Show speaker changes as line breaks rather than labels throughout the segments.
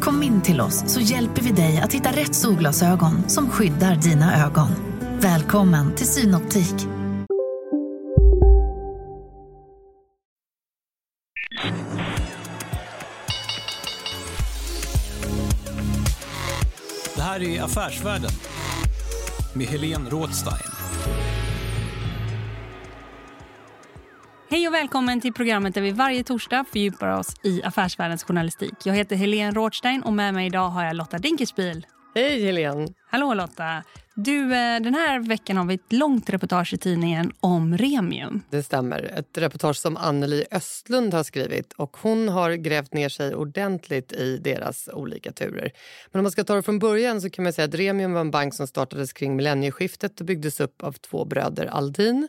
Kom in till oss så hjälper vi dig att hitta rätt solglasögon som skyddar dina ögon. Välkommen till Synoptik.
Det här är Affärsvärlden med Helene Rådstein.
Hej och välkommen till programmet där vi varje torsdag fördjupar oss i affärsvärldens journalistik. Jag heter Helene Rådstein och med mig idag har jag Lotta Dinkelspiel.
Hej Helene!
Hallå Lotta! Du, eh, den här veckan har vi ett långt reportage i tidningen om Remium.
Det stämmer. Ett reportage som Anneli Östlund har skrivit. och Hon har grävt ner sig ordentligt i deras olika turer. Men om man ska ta det från början så kan man säga att Remium var en bank som startades kring millennieskiftet och byggdes upp av två bröder Aldin.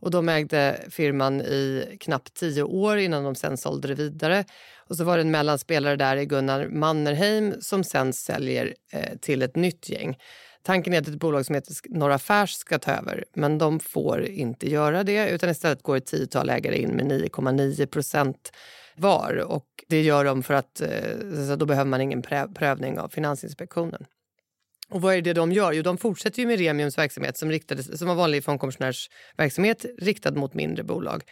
Och de ägde firman i knappt tio år innan de sen sålde det vidare. Och så var det en mellanspelare där i Gunnar Mannerheim som sen säljer eh, till ett nytt gäng. Tanken är att ett bolag som heter Norra Affärs ska ta över, men de får inte göra det utan istället går ett tiotal ägare in med 9,9 procent var. Och det gör de för att eh, då behöver man ingen prövning av Finansinspektionen. Och vad är det de gör? Jo, de fortsätter ju med Remiums verksamhet som, riktades, som var vanlig fondkommissionärsverksamhet riktad mot mindre bolag.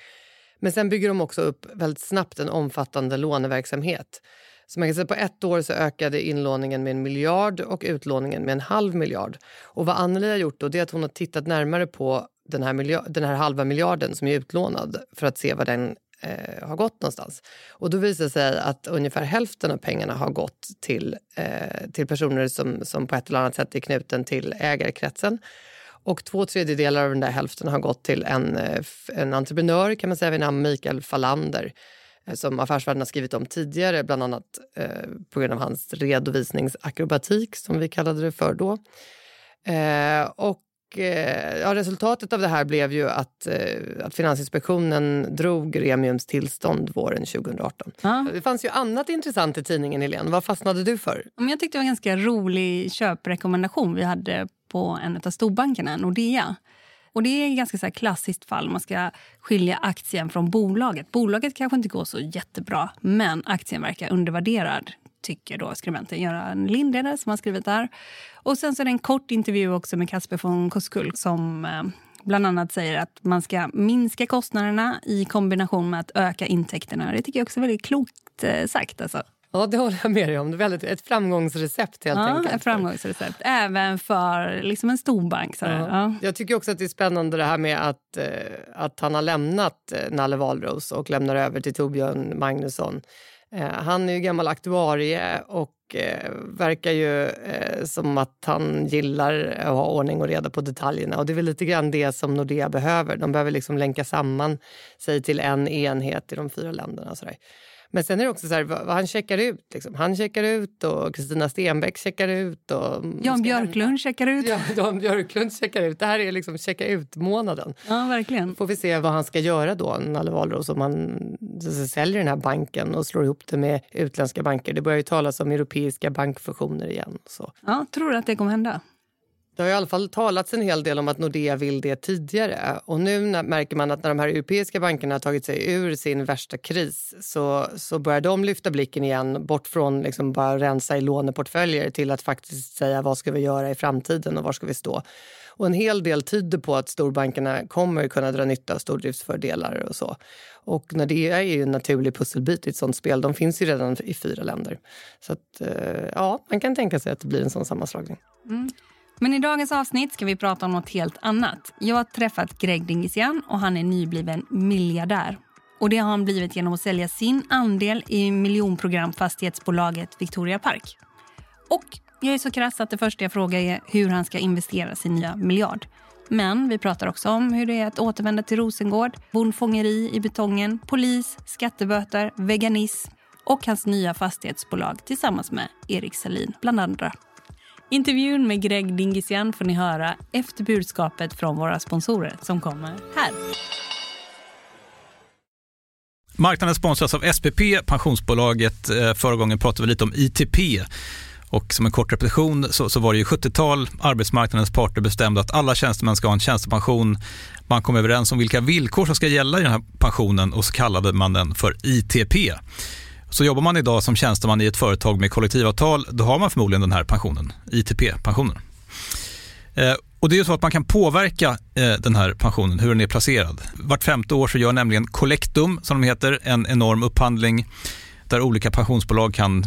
Men sen bygger de också upp väldigt snabbt en omfattande låneverksamhet. Så man kan säga på ett år så ökade inlåningen med en miljard och utlåningen med en halv miljard. Och vad Anneli har gjort då, det är att hon har tittat närmare på den här, miljard, den här halva miljarden som är utlånad för att se vad den eh, har gått någonstans. Och då visar det sig att ungefär hälften av pengarna har gått till, eh, till personer som, som på ett eller annat sätt är knuten till ägarkretsen. Och två tredjedelar av den där hälften har gått till en, eh, en entreprenör kan man säga vid namn Mikael Fallander eh, som Affärsvärlden har skrivit om tidigare, bland annat eh, på grund av hans redovisningsakrobatik som vi kallade det för då. Eh, och ja, resultatet av det här blev ju att, eh, att Finansinspektionen drog Remiums tillstånd våren 2018. Ja. Det fanns ju annat intressant i tidningen, Helene. Vad fastnade du för?
Jag tyckte det var en ganska rolig köprekommendation vi hade på en av storbankerna, Nordea. Och Det är ett ganska så klassiskt fall. Man ska skilja aktien från bolaget. Bolaget kanske inte går så jättebra, men aktien verkar undervärderad tycker då skribenten Göran Lindeder som har skrivit där. Och sen så är det en kort intervju också med Kasper von Koskull som eh, bland annat säger att man ska minska kostnaderna i kombination med att öka intäkterna. Det tycker jag också är väldigt klokt eh, sagt. Alltså.
Ja, det håller jag med dig om. Det är väldigt, ett framgångsrecept helt
ja,
enkelt.
Ett framgångsrecept, även för liksom en storbank. Så ja.
ja. Jag tycker också att det är spännande det här med att, eh, att han har lämnat Nalle Wahlroos och lämnar över till Torbjörn Magnusson. Eh, han är ju gammal aktuarie och eh, verkar ju eh, som att han gillar att ha ordning och reda på detaljerna. Och Det är väl lite grann det som Nordea behöver. De behöver liksom länka samman sig till en enhet i de fyra länderna. Och så där. Men sen är det också så här, vad han checkar ut. Liksom. Han checkar ut och Kristina Stenbeck checkar ut. Och
Jan Björklund checkar ut.
Ja, Jan Björklund checkar ut. Det här är liksom checka ut-månaden.
Ja, verkligen.
får vi se vad han ska göra då, Nalle Wahlroos, om han säljer den här banken och slår ihop det med utländska banker. Det börjar ju talas om europeiska bankfusioner igen. Så.
Ja, tror du att det kommer hända?
Det har i alla fall talats en hel del om att Nordea vill det tidigare. Och nu när, märker man att när de här europeiska bankerna har tagit sig ur sin värsta kris så, så börjar de lyfta blicken igen bort från liksom bara rensa i låneportföljer till att faktiskt säga vad ska vi göra i framtiden och var ska vi stå. Och en hel del tyder på att storbankerna kommer kunna dra nytta av stordriftsfördelar och så. Och Nordea är ju en naturlig pusselbit i ett sånt spel. De finns ju redan i fyra länder. Så att, eh, ja, man kan tänka sig att det blir en sån sammanslagning.
Mm. Men i dagens avsnitt ska vi prata om något helt annat. Jag har träffat Greg Dingisian och han är nybliven miljardär. Och Det har han blivit genom att sälja sin andel i miljonprogramfastighetsbolaget Victoria Park. Och jag är så krass att det första jag frågar är hur han ska investera sin nya miljard. Men vi pratar också om hur det är att återvända till Rosengård, bondfångeri i betongen, polis, skatteböter, veganism och hans nya fastighetsbolag tillsammans med Erik Salin bland andra. Intervjun med Greg Dingisian får ni höra efter budskapet från våra sponsorer som kommer här.
Marknaden sponsras av SPP, pensionsbolaget. Eh, förra gången pratade vi lite om ITP. Och som en kort repetition så, så var det ju 70-tal, arbetsmarknadens parter bestämde att alla tjänstemän ska ha en tjänstepension. Man kom överens om vilka villkor som ska gälla i den här pensionen och så kallade man den för ITP. Så jobbar man idag som tjänsteman i ett företag med kollektivavtal, då har man förmodligen den här pensionen, ITP-pensionen. Eh, och det är ju så att man kan påverka eh, den här pensionen, hur den är placerad. Vart femte år så gör nämligen Collectum, som de heter, en enorm upphandling där olika pensionsbolag kan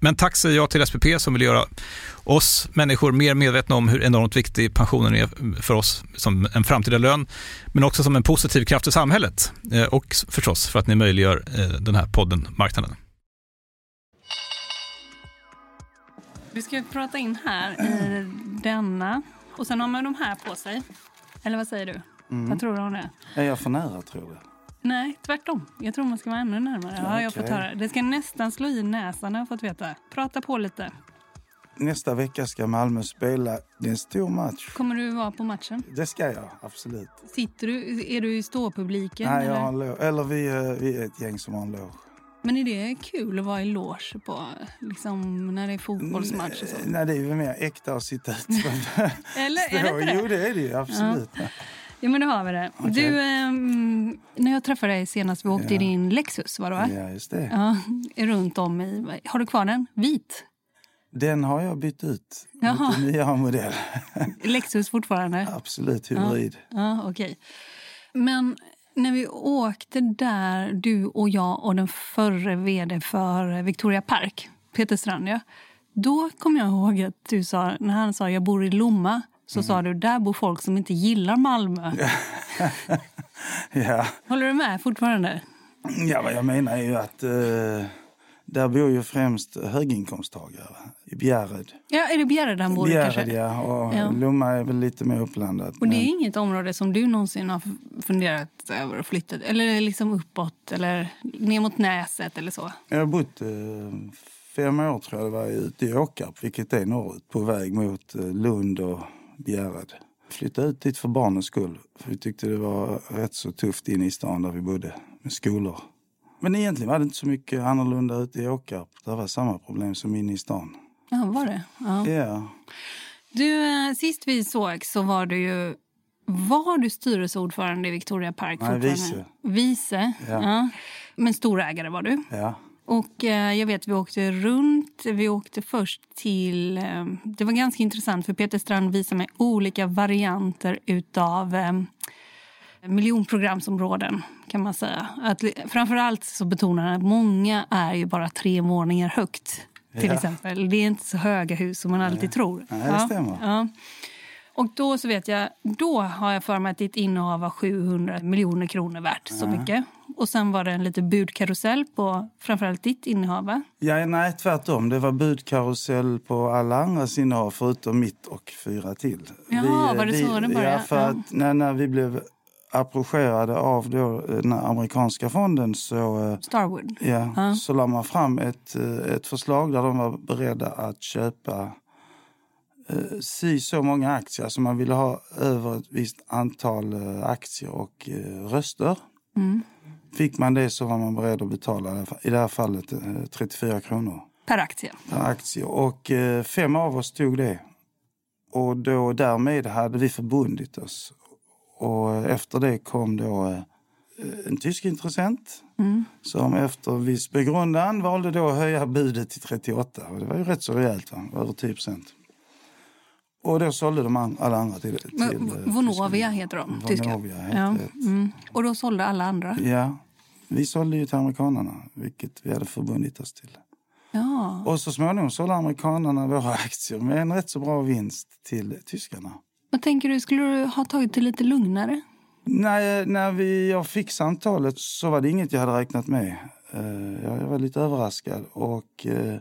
men tack säger jag till SPP som vill göra oss människor mer medvetna om hur enormt viktig pensionen är för oss som en framtida lön, men också som en positiv kraft i samhället eh, och förstås för att ni möjliggör eh, den här podden Marknaden.
Du ska prata in här i denna och sen har man de här på sig. Eller vad säger du? Mm. Vad tror du om det?
Är jag för nära tror du?
Nej, tvärtom. Jag tror man ska vara ännu närmare. Ja, okay. jag fått höra. Det ska nästan slå i näsan har jag fått veta. Prata på lite.
Nästa vecka ska Malmö spela. Det är en stor match.
Kommer du vara på matchen?
Det ska jag, absolut.
Sitter du, är du i ståpubliken?
Nej, jag har en loge. Eller vi, vi är ett gäng som har en loge.
Men är det kul att vara i loge på, liksom, när det är fotbollsmatch? Och så?
Nej, det är väl mer äkta att sitta ute.
Eller är det inte
det? Jo, det är det absolut. Ja.
Ja, men då har vi det. Okay. Du, eh, när jag träffade dig senast, vi åkte ja. i din Lexus, var det va?
Ja, just det.
Ja, runt om i... Har du kvar den? Vit?
Den har jag bytt ut mot en nyare modell.
Lexus fortfarande?
Absolut, hybrid.
Ja, ja okej. Okay. Men när vi åkte där, du och jag och den förre vd för Victoria Park, Peter Strand, ja, då kom jag ihåg att du sa, när han sa jag bor i Lomma, så mm. sa du där bor folk som inte gillar Malmö.
ja.
Håller du med fortfarande?
Ja, vad jag menar är ju att eh, där bor ju främst höginkomsttagare i Bjärred.
Ja, är det Bjärred han bor i
kanske? ja. Och ja. Lomma är väl lite mer upplandat.
Och det är inget område som du någonsin har funderat över att flytta Eller liksom uppåt eller ner mot Näset eller så?
Jag har bott eh, fem år tror jag det var ute i Åkarp, vilket är norrut, på väg mot eh, Lund och Bjärred. Flyttade ut dit för barnens skull. För vi tyckte det var rätt så tufft inne i stan där vi bodde med skolor. Men egentligen var det inte så mycket annorlunda ute i Åkarp. Det var samma problem som inne i stan.
Ja, var det? Ja.
ja.
Du, eh, sist vi såg så var du ju... Var du styrelseordförande i Victoria Park?
Nej, vice.
Vice? Ja. ja. Men storägare var du?
Ja.
Och eh, jag vet, vi åkte runt. Vi åkte först till... Eh, det var ganska intressant för Peter Strand visade mig olika varianter utav eh, miljonprogramsområden kan man säga. Att, framförallt så betonar han att många är ju bara tre våningar högt. till
Ja.
exempel. Det är inte så höga hus som man alltid tror.
Nej, det stämmer.
Ja. Och då så vet jag, då har jag för mig att ditt innehav var 700 miljoner kronor värt så mycket. Och sen var det en liten budkarusell på framförallt ditt innehav va?
Ja, nej, tvärtom. Det var budkarusell på alla andras innehav förutom mitt och fyra till.
Jaha, var det så den började?
Ja, för
Ja.
att när, när vi blev approcherade av då, den här amerikanska fonden så, eh,
Starwood.
ja,
Ja.
så la man fram ett, eh, ett förslag där de var beredda att köpa eh, si så många aktier. Alltså man ville ha över ett visst antal eh, aktier och eh, röster.
Mm.
Fick man det så var man beredd att betala, i det här fallet, eh, 34 kronor
Per aktie.
per aktie. Och eh, fem av oss tog det. Och då, därmed hade vi förbundit oss. Och efter det kom då eh, en tysk intressent
Mm.
som efter viss begrundan valde då att höja budet till 38. Och det var ju rätt så rejält, va? över 10 procent. Och då sålde de an- alla andra till... till
Men
eh,
Vonovia heter de, tyska. Ja. Mm. Och då sålde alla andra?
Ja, vi sålde ju till amerikanerna, vilket vi hade förbundit oss till.
Ja.
Och så småningom sålde amerikanerna våra aktier med en rätt så bra vinst till tyskarna.
Vad tänker du, skulle du ha tagit det lite lugnare?
När, när vi, jag fick samtalet så var det inget jag hade räknat med. Eh, Jag var lite överraskad och eh,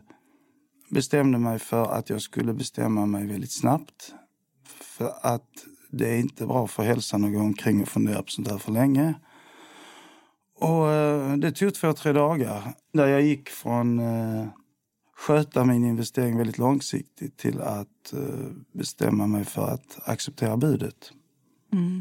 bestämde mig för att jag skulle bestämma mig väldigt snabbt. För att det är inte bra för hälsan att gå omkring och fundera på sånt där för länge. Och eh, det tog två, tre dagar där jag gick från eh, sköta min investering väldigt långsiktigt till att eh, bestämma mig för att acceptera budet.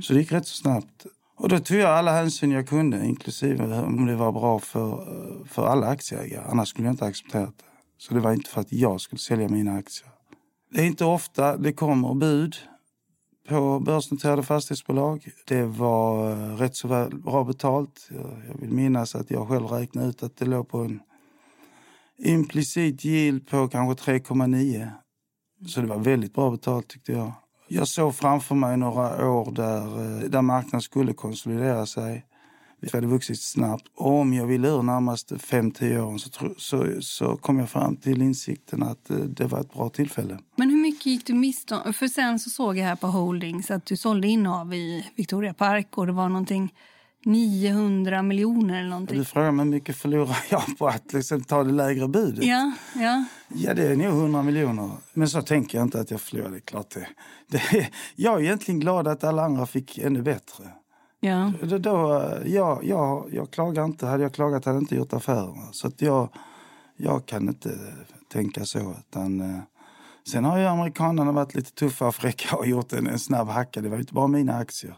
Så det gick rätt så snabbt. Och då tog jag alla hänsyn jag kunde, inklusive om det var bra för, för alla aktieägare. Annars skulle jag inte accepterat det. Så det var inte för att jag skulle sälja mina aktier. Det är inte ofta det kommer bud på börsnoterade fastighetsbolag. Det var eh, rätt så väl, bra betalt. Jag, vill minnas att jag själv räknade ut att det låg på en implicit yield på kanske 3,9. Så det var väldigt bra betalt tyckte jag. Jag såg framför mig några år där, eh, där marknaden skulle konsolidera sig. Vi hade vuxit snabbt. Om jag ville ur närmaste 5-10 åren så, så, så kom jag fram till insikten att eh, det var ett bra tillfälle.
Men hur mycket gick du miste om? För sen så såg jag här på Holdings att du sålde innehav i Victoria Park och det var någonting 900 miljoner eller någonting.
Du frågar mig hur mycket förlorar jag på att liksom ta det lägre budet?
Ja, ja.
Ja, det är nog 100 miljoner. Men så tänker jag inte att jag förlorade. Det Klart det. det jag är egentligen glad att alla andra fick ännu bättre.
Ja.
Då, då, ja, ja, jag klagar inte. Hade jag klagat hade jag inte gjort affärerna. Så att jag, jag kan inte tänka så. Utan, eh, sen har ju amerikanerna varit lite tuffa och fräcka och gjort en, en snabb hacka. Det var inte bara mina aktier.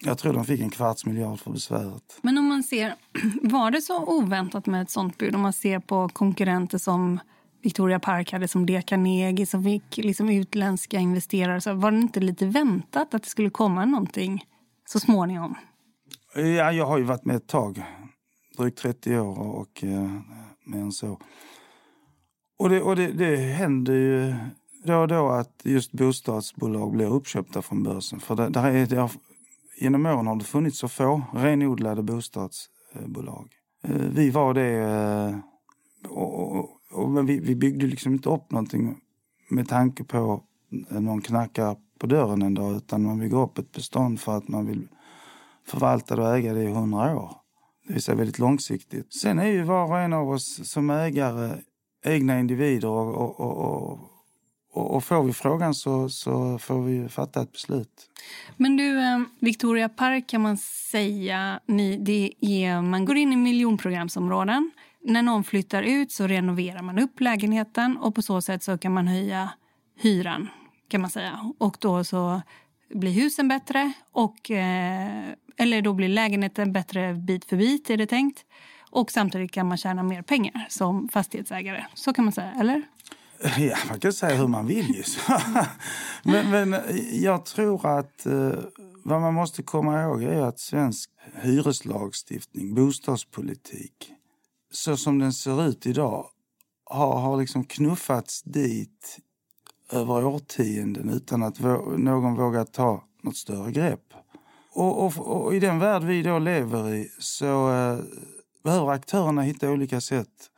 Jag tror de fick en kvarts miljard för besväret.
Men om man ser, var det så oväntat med ett sånt bud? Om man ser på konkurrenter som Victoria Park hade som det Carnegie som fick liksom utländska investerare. Så var det inte lite väntat att det skulle komma någonting så småningom?
Ja, jag har ju varit med ett tag. Drygt 30 år och eh, mer än så. Och, det, och det, det händer ju då och då att just bostadsbolag blir uppköpta från börsen. För det, där är, det har, genom åren har det funnits så få renodlade bostadsbolag. Eh, Vi var det eh, och, och, och vi, vi byggde liksom inte upp någonting med tanke på någon knackar på dörren en dag utan man bygger upp ett bestånd för att man vill förvalta det och äga det i hundra år. Det vill säga väldigt långsiktigt. Sen är ju var och en av oss som ägare egna individer och, och, och, och, och, får vi frågan så, så får vi fatta ett beslut.
Men du, eh, Victoria Park kan man säga, ni, det är, man går in i miljonprogramsområden. När någon flyttar ut så renoverar man upp lägenheten och på så sätt så kan man höja hyran kan man säga. Och då så blir husen bättre och eh, eller då blir lägenheten bättre bit för bit är det tänkt. Och samtidigt kan man tjäna mer pengar som fastighetsägare. Så kan man säga, eller?
Ja, man kan säga hur man vill ju. men, men jag tror att eh, vad man måste komma ihåg är att svensk hyreslagstiftning, bostadspolitik, så som den ser ut idag, har, har liksom knuffats dit över årtionden utan att någon vågar ta något större grepp. Och, och, och i den värld vi då lever i så eh, behöver aktörerna hitta olika sätt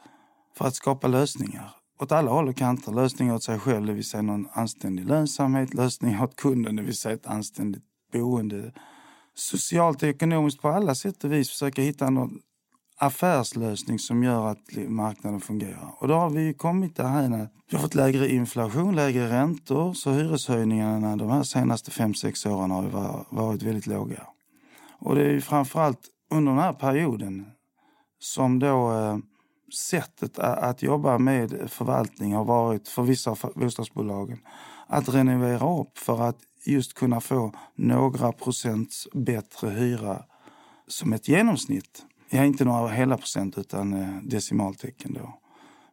för att skapa lösningar. åt alla håll och kanter. Lösningar åt sig själv, det vill säga någon anständig lönsamhet. Lösningar åt kunden, det vill säga ett anständigt boende. Socialt och ekonomiskt på alla sätt och vis försöka hitta någon affärslösning som gör att marknaden fungerar. Och då har vi kommit därhän att vi har fått lägre inflation, lägre räntor, så hyreshöjningarna de här senaste fem sex åren har varit väldigt låga. Och det är framförallt under den här perioden som då eh, sättet att jobba med förvaltning har varit för vissa bostadsbolagen att renovera upp för att just kunna få några procents bättre hyra som ett genomsnitt. Ja, inte några hela procent utan eh, decimaltecken då.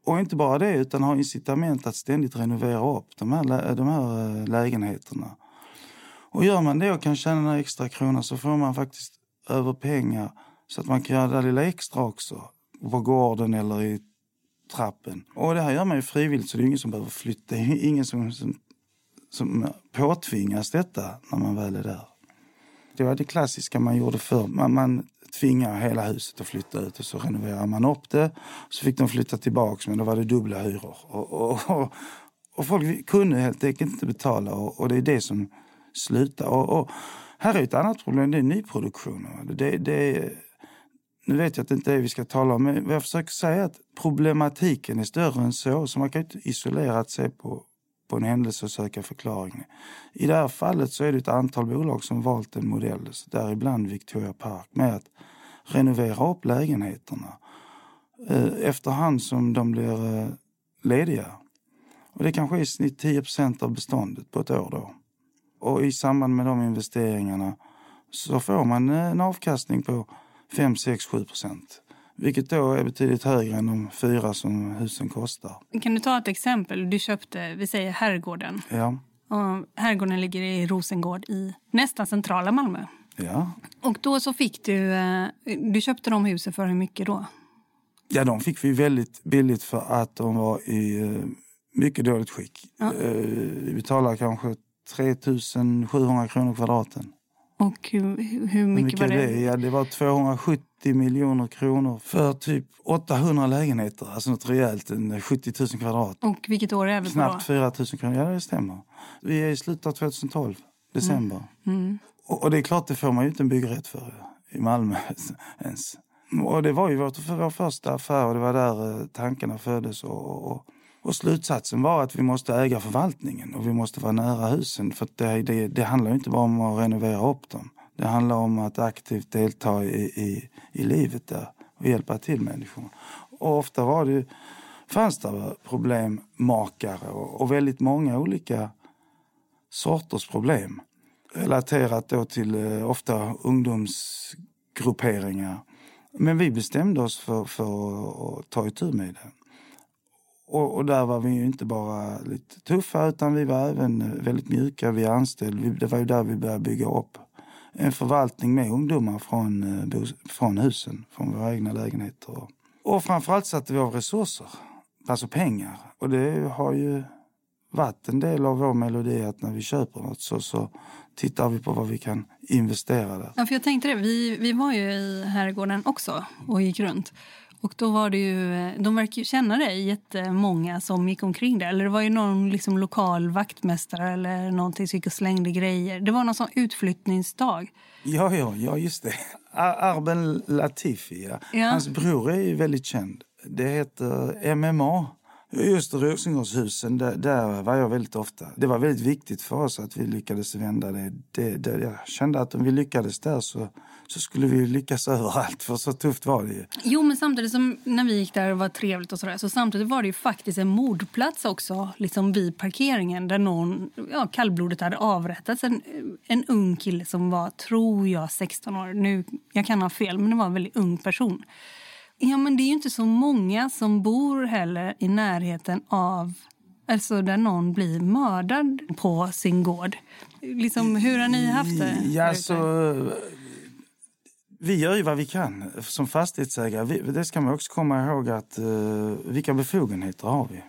Och inte bara det, utan ha incitament att ständigt renovera upp de här, de här eh, lägenheterna. Och gör man det och kan tjäna några extra kronor så får man faktiskt över pengar så att man kan göra det lilla extra också. På gården eller i trappen. Och det här gör man ju frivilligt så det är ingen som behöver flytta. Det är ingen som, som, som påtvingas detta när man väl är där. Det var det klassiska man gjorde förr. Man, man tvinga hela huset att flytta ut och så renoverade man upp det. Så fick de flytta tillbaka men då var det dubbla hyror. Och, och, och, och folk kunde helt enkelt inte betala och, och det är det som slutar. Och, och, här är ett annat problem, det är nyproduktionen. Det, det, nu vet jag att det inte är det vi ska tala om, men jag försöker säga att problematiken är större än så. Så man kan inte isolerat se på, på en händelse och söka förklaring. I det här fallet så är det ett antal bolag som valt en modell, däribland Victoria Park, med att renovera upp lägenheterna eh, efterhand som de blir eh, lediga. Och det kanske är i snitt 10% av beståndet på ett år. då. Och i samband med de investeringarna så får man eh, en avkastning på 5, 6, 7 procent. Vilket då är betydligt högre än de fyra som husen kostar.
Kan du ta ett exempel? Du köpte, vi säger Herrgården.
Ja.
Och Herrgården ligger i Rosengård i nästan centrala Malmö.
Ja.
Och då så fick du, eh, du köpte de husen för hur mycket då?
Ja, de fick vi väldigt billigt för att de var i eh, mycket dåligt skick. Ja. Vi betalar kanske 3 700 kronor kvadraten.
Och hur, hur, mycket, mycket var det? det?
Ja, det var 270 miljoner kronor för typ 800 lägenheter. Alltså något rejält, 70 000 kvadrat.
Och vilket år är det
Knappt 4 000 kronor, ja det stämmer. Vi är i slutet av 2012, december. Mm. Mm. Och, och, det är klart, det får man ju inte en byggrätt för i Malmö ens. Och det var ju vår, vår första affär och det var där eh, tankarna föddes. Och, och, och slutsatsen var att vi måste äga förvaltningen och vi måste vara nära husen. För det, det, det handlar inte bara om att renovera upp dem. Det handlar om att aktivt delta i, i, i livet där och hjälpa till människor. Och ofta var det, fanns det problemmakare och, och väldigt många olika sorters problem. Relaterat då till eh, ofta ungdomsgrupperingar. Men vi bestämde oss för, för att ta itu med det. Och, och, där var vi ju inte bara lite tuffa utan vi var även eh, väldigt mjuka. Vi anställde, det var ju där vi började bygga upp en förvaltning med ungdomar från, eh, från husen, från våra egna lägenheter. Och framförallt satte vi av resurser, alltså pengar. Och det har ju varit en del av vår melodi att när vi köper något så, så tittar vi på vad vi kan investera där.
Ja, för jag tänkte det, vi, vi var ju i herrgården också och gick runt. Och då var det ju, de verkar ju känna dig, jättemånga som gick omkring där. Eller det var ju någon liksom lokal vaktmästare eller någonting som gick och slängde grejer. Det var någon sån utflyttningsdag.
Ja, ja, ja just det. Arben Latifi, ja. ja. Hans bror är ju väldigt känd. Det heter MMA. Just Rosengårdshusen, där, där var jag väldigt ofta. Det var väldigt viktigt för oss att vi lyckades vända det. det, det jag kände att om vi lyckades där så, så skulle vi lyckas överallt, för så tufft var det ju.
Jo, men samtidigt som när vi gick där och var trevligt och sådär, så samtidigt var det ju faktiskt en mordplats också, liksom vid parkeringen, där någon ja, kallblodigt hade avrättats. En, en ung kille som var, tror jag, 16 år. Nu, jag kan ha fel, men det var en väldigt ung person. Ja, men det är ju inte så många som bor heller i närheten av Alltså där någon blir mördad på sin gård. Liksom, hur har ni haft det?
Ja, så, vi gör ju vad vi kan som fastighetsägare. Vi, det ska man också komma ihåg att uh, vilka befogenheter har vi?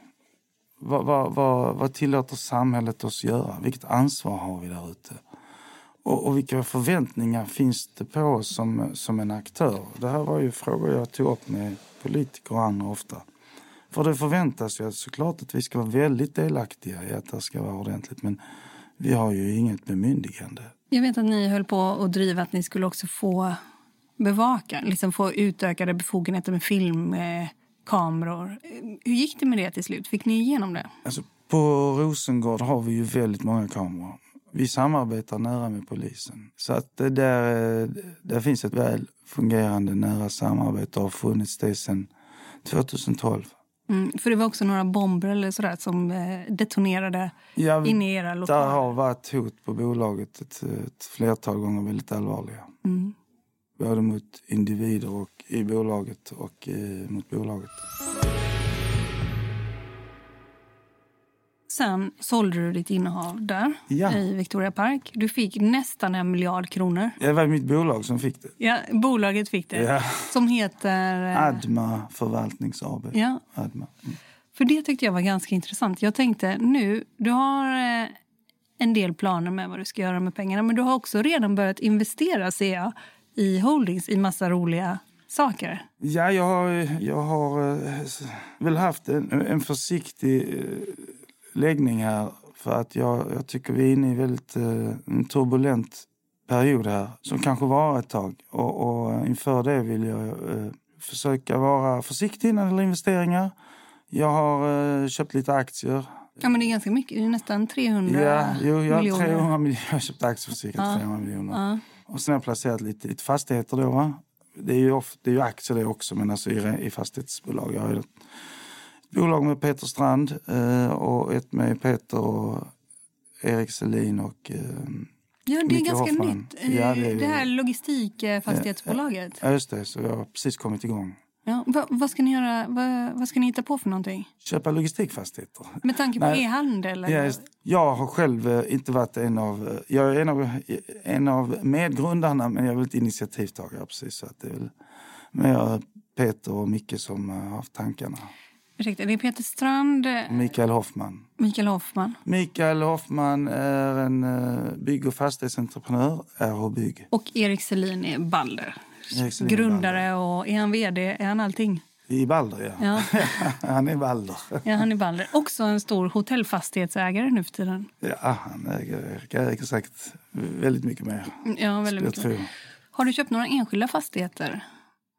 Vad, vad, vad, vad tillåter samhället oss göra? Vilket ansvar har vi där ute? Och, och, vilka förväntningar finns det på oss som, som en aktör? Det här var ju frågor jag tog upp med politiker och andra ofta. För det förväntas ju såklart att vi ska vara väldigt delaktiga i att det ska vara ordentligt. Men vi har ju inget bemyndigande.
Jag vet att ni höll på att driva att ni skulle också få bevaka, liksom få utökade befogenheter med filmkameror. Hur gick det med det till slut? Fick ni igenom det?
Alltså, på Rosengård har vi ju väldigt många kameror. Vi samarbetar nära med polisen. Så att det där, där finns ett väl fungerande nära samarbete och har funnits det sedan 2012.
Mm, för det var också några bomber eller sådär som eh, detonerade
Ja,
inne i era lokaler.
Det har varit hot på bolaget ett, ett flertal gånger väldigt allvarliga.
Mm.
Både mot individer och i bolaget och eh, mot bolaget.
Sen sålde du ditt innehav där
Ja.
i Victoria Park. Du fick nästan en miljard kronor.
Det var mitt bolag som fick det.
Ja, bolaget fick det.
Ja.
Som heter... eh,
Adma Förvaltnings AB.
Ja,
Adma. Mm.
för det tyckte jag var ganska intressant. Jag tänkte nu, du har eh, en del planer med vad du ska göra med pengarna. Men du har också redan börjat investera, ser jag, i holdings i massa roliga saker.
Ja, jag har, jag har eh, väl haft en, en försiktig läggning här för att jag, jag tycker vi är inne i väldigt eh, en turbulent period här som kanske varar ett tag. Och, och inför det vill jag eh, försöka vara försiktig när det gäller investeringar. Jag har eh, köpt lite aktier.
Ja, men det är ganska mycket. Det är nästan 300
Ja, jo, jag, har
miljoner.
300 miljoner. jag har köpt aktier för cirka
Ja.
300 miljoner.
Ja.
Och sen har jag placerat lite, lite fastigheter då. Va? Det, är ju of, det är ju aktier det också, men alltså i, i fastighetsbolag. Jag har bolag med Peter Strand eh, och ett med Peter och Erik Selin och... Eh,
Ja, det är
Micke
ganska
Hoffman.
nytt. Eh,
Ja, det är-
det här logistikfastighetsbolaget.
ja, just det, så jag har precis kommit igång.
Ja, vad, vad ska ni göra? Vad, vad ska ni hitta på för någonting?
Köpa logistikfastigheter.
Med tanke på e-handel?
just- jag har själv inte varit en av... Jag är en av, en av medgrundarna, men jag är väl ett initiativtagare. Precis, så att det är väl mer Peter och Micke som har haft tankarna.
Ursäkta, det är Peter Strand, eh,
Mikael Hoffman.
Mikael Hoffman
Mikael Hoffman är en eh, bygg och fastighetsentreprenör, RH Bygg.
och Erik Selin är Balder.
Erik Selin
Grundare och är han vd? Är han allting?
I Balder, ja.
Ja,
han är Balder.
ja han är Balder. Också en stor hotellfastighetsägare nu för tiden.
Ja, han äger, äger säkert väldigt mycket mer.
Ja, väldigt mycket. Har du köpt några enskilda fastigheter?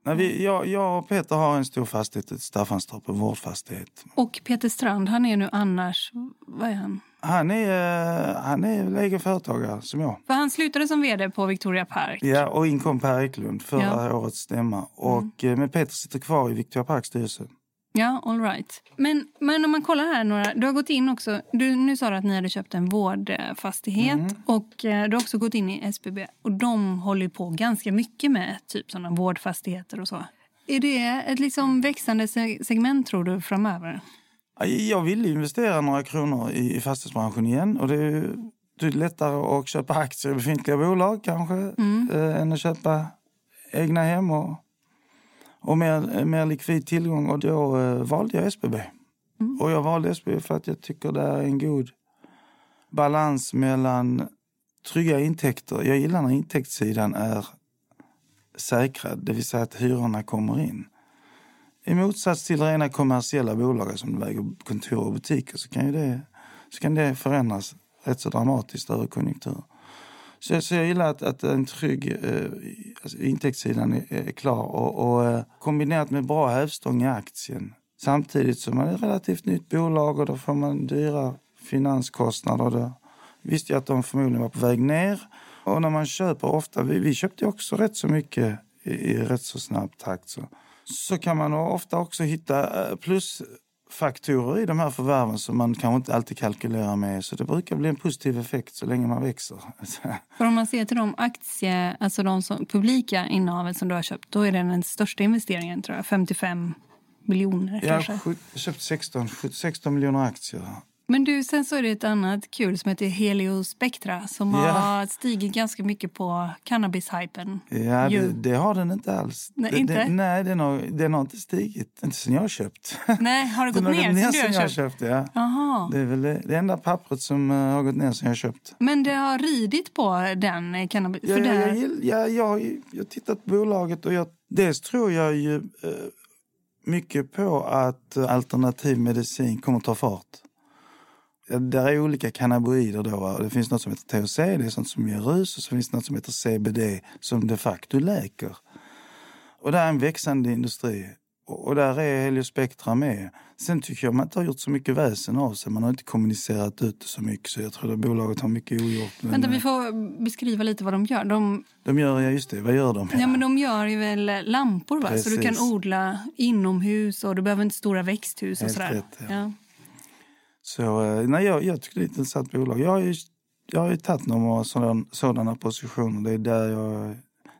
Nej, vi, jag, jag och Peter har en stor fastighet, ett Staffanstorp, en vårdfastighet.
Och Peter Strand, han är nu annars... Vad är han?
Han är, eh, han är egen företagare som jag.
För han slutade som vd på Victoria Park.
Ja, och in kom Per Eklund förra
Ja. Mm.
årets stämma. Och, eh, Men Peter sitter kvar i Victoria Parks styrelse.
Ja, all right. Men, men om man kollar här några... Du har gått in också... Du, nu sa du att ni hade köpt en vårdfastighet
Mm.
och eh, du har också gått in i SBB. Och de håller på ganska mycket med typ sådana vårdfastigheter och så. Är det ett liksom växande se- segment tror du framöver?
Ja, Jag vill investera några kronor i, fastighetsbranschen igen. Och det är är lättare att köpa aktier i befintliga bolag kanske
Mm.
eh, än att köpa egna hem och, och mer, mer likvid tillgång. Och då eh, valde jag SBB.
Mm.
Och jag valde SBB för att jag tycker det är en god balans mellan trygga intäkter. Jag gillar när intäktssidan är säkrad, det vill säga att hyrorna kommer in. I motsats till rena kommersiella bolag som väger kontor och butiker så kan, ju det, så kan det förändras rätt så dramatiskt över konjunktur. Så, så jag gillar att, att en trygg eh, alltså intäktssidan är, är klar och, och eh, kombinerat med bra hävstång i aktien. Samtidigt som man är ett relativt nytt bolag och då får man dyra finanskostnader. Då visste jag att de förmodligen var på väg ner. Och när man köper ofta, vi, vi köpte också rätt så mycket i, i rätt så snabb takt. Så, så kan man ofta också hitta eh, plus plusfaktorer i de här förvärven som man kanske inte alltid kalkylerar med. Så det brukar bli en positiv effekt så länge man växer.
För om man ser till de aktie, alltså de som, publika innehaven som du har köpt, då är det den största investeringen tror jag, 55 miljoner
Jag
kanske.
har skjut- köpt 16, 16 miljoner aktier.
Men du, sen så är det ett annat kul som heter Heliospectra som
Ja.
har stigit ganska mycket på cannabis-hypen.
Ja, det, det har den inte alls.
Nej,
Det-
inte?
Det, nej, den har, den har inte stigit. Inte sen jag har köpt.
Nej, har det gått
Den
ner
gått
sen du
sen jag
har köpt?
Ja.
Jaha.
Det är väl det, enda pappret som eh, har gått ner sen jag köpt.
Men det har ridit på den eh, cannabis...
Ja,
för
jag, jag, jag, ju- jag har tittat på bolaget och jag, dels tror jag ju... Eh, mycket på att alternativ medicin kommer att ta fart. Där är olika cannabinoider då. Va? Det finns något som heter THC, det är sånt som ger rus och så finns det något som heter CBD som de facto läker. Och det är en växande industri. Och där är Heliospektra med. Sen tycker jag man inte har gjort så mycket väsen av sig. Man har inte kommunicerat ut det så mycket så jag tror att bolaget har mycket ogjort.
Vänta, vi får beskriva lite vad de gör. De,
de gör, ja just det, vad gör de?
Ja, men de gör ju väl lampor va? Så du kan odla inomhus och du behöver inte stora växthus och sådär. Rätt, ja. ja.
Så eh, nej, jag, jag tycker det är ett intressant bolag. Jag har ju, jag har ju tagit några sådana, sådana positioner. Det är där jag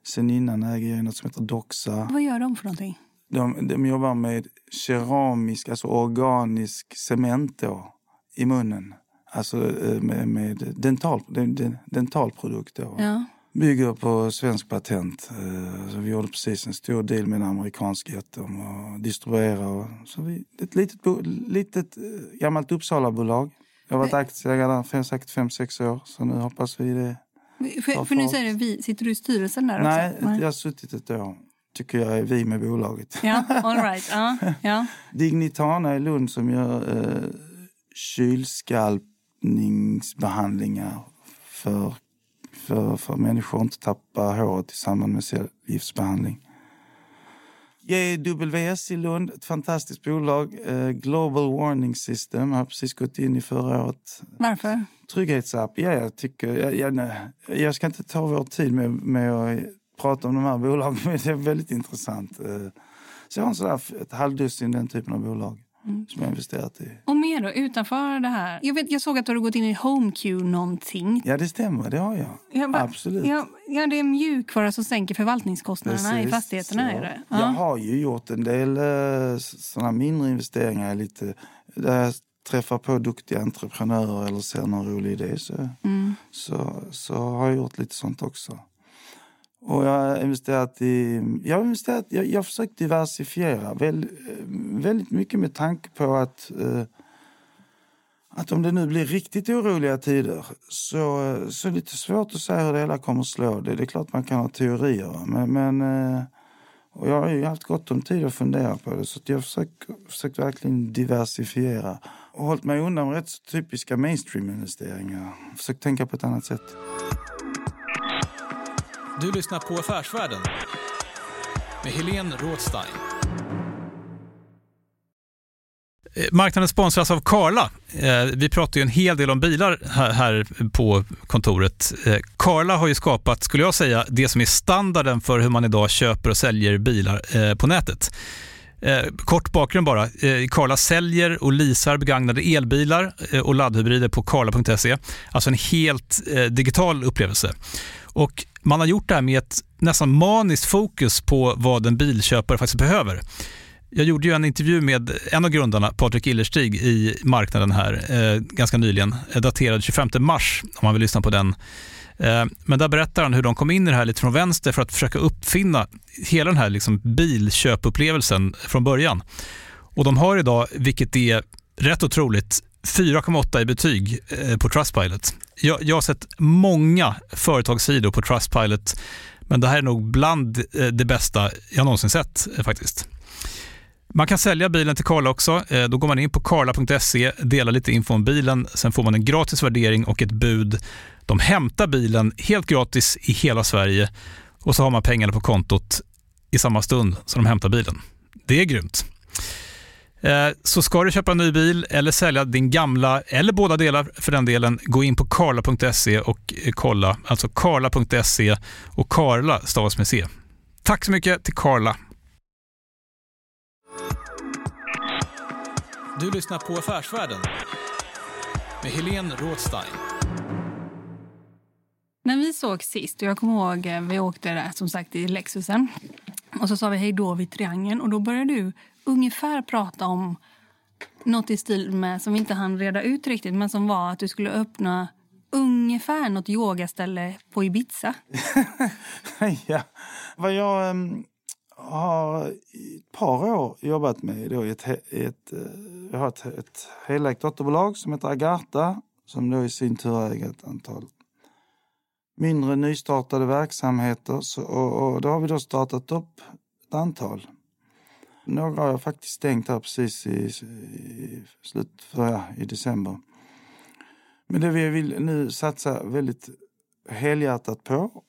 sen innan äger jag något som heter Doxa.
Vad gör de för någonting?
De, de jobbar med keramisk, alltså organisk cement då, i munnen. Alltså eh, med, med dental, dentalprodukt. Då. Ja. Bygger på svensk patent. Eh, så vi gjorde precis en stor deal med en amerikansk jätte om att distribuera. Så vi, ett litet, litet eh, gammalt Uppsala-bolag. Jag har varit aktieägare där för säkert fem sex år. Så nu hoppas vi det
för, för nu säger du vi. Sitter du i styrelsen där
Nej, också? Nej, jag har suttit ett år tycker jag är vi med bolaget.
Ja, all right. ja, ja.
Dignitana i Lund som gör eh, kylskalpningsbehandlingar för, för, för människor att inte tappa håret i samband med cellgiftsbehandling. GWS i Lund, ett fantastiskt bolag. Eh, Global Warning System har precis gått in i förra året.
Varför?
Trygghetsapp. Ja, jag, tycker, jag, jag, jag ska inte ta vår tid med, med att prata om de här bolagen, men det är väldigt intressant. Eh, så jag har en sådär ett halvdussin den typen av bolag. Mm. som jag investerat i.
Och mer då, utanför det här? Jag, vet, jag såg att du har gått in i HomeQ någonting.
Ja, det stämmer. Det har jag. jag bara, Absolut.
Ja, ja, det är mjukvara som sänker förvaltningskostnaderna Precis, i fastigheterna. Är det.
Ja. Jag har ju gjort en del uh, såna mindre investeringar lite, där jag träffar på duktiga entreprenörer eller ser någon rolig idé så, mm. så, så har jag gjort lite sånt också. Och jag har investerat i... Jag har, investerat, jag, jag har försökt diversifiera väldigt, väldigt mycket med tanke på att eh, att om det nu blir riktigt oroliga tider så, så är det lite svårt att säga hur det hela kommer att slå. Det, det är klart man kan ha teorier. Men, men eh, och jag har ju haft gott om tid att fundera på det så jag har försökt, försökt verkligen diversifiera och hållit mig undan rätt så typiska mainstream-investeringar. Försökt tänka på ett annat sätt.
Du lyssnar på Affärsvärlden med Helene Rådstein. Eh, marknaden sponsras av Karla. Eh, vi pratar ju en hel del om bilar här på kontoret. Eh, karla har ju skapat, skulle jag säga, det som är standarden för hur man idag köper och säljer bilar på nätet. Kort bakgrund bara. Karla säljer och leasar begagnade elbilar och laddhybrider på karla.se. Alltså en helt digital upplevelse. Och man har gjort det här med ett nästan maniskt fokus på vad en bilköpare faktiskt behöver. Jag gjorde ju en intervju med en av grundarna, Patrik Illerstig, i marknaden här eh, ganska nyligen, eh, daterad 25 mars, om man vill lyssna på den. Eh, men där berättar han hur de kom in i det här lite från vänster för att försöka uppfinna hela den här liksom bilköpupplevelsen från början. Och de har idag, vilket är rätt otroligt, 4,8 i betyg eh, på Trustpilot. Jag, jag har sett många företagssidor på Trustpilot, men det här är nog bland eh, det bästa jag någonsin sett eh, faktiskt. Man kan sälja bilen till Karla också. Då går man in på karla.se, delar lite info om bilen, sen får man en gratis värdering och ett bud. De hämtar bilen helt gratis i hela Sverige och så har man pengarna på kontot i samma stund som de hämtar bilen. Det är grymt. Eh, så ska du köpa en ny bil eller sälja din gamla, eller båda delar för den delen, gå in på karla.se och eh, kolla. Alltså karla.se och Karla stavas med C. Tack så mycket till Karla. Du lyssnar på Affärsvärlden med Helene Rådstein.
När vi såg sist, och jag kommer ihåg eh, vi åkte där som sagt i Lexusen och så sa vi hej då vid Triangeln och då började du ungefär prata om något i stil med, som vi inte hann reda ut riktigt, men som var att du skulle öppna ungefär något yogaställe på Ibiza.
ja, vad jag um, har i ett par år jobbat med då ett, ett, uh, jag har ett, ett helägt dotterbolag som heter Agarta som då i sin tur äger ett antal mindre nystartade verksamheter. Så, och, och då har vi då startat upp ett antal några har jag faktiskt stängt här precis i, i, slut, för, ja, i december. Men det vi vill nu satsa väldigt helhjärtat på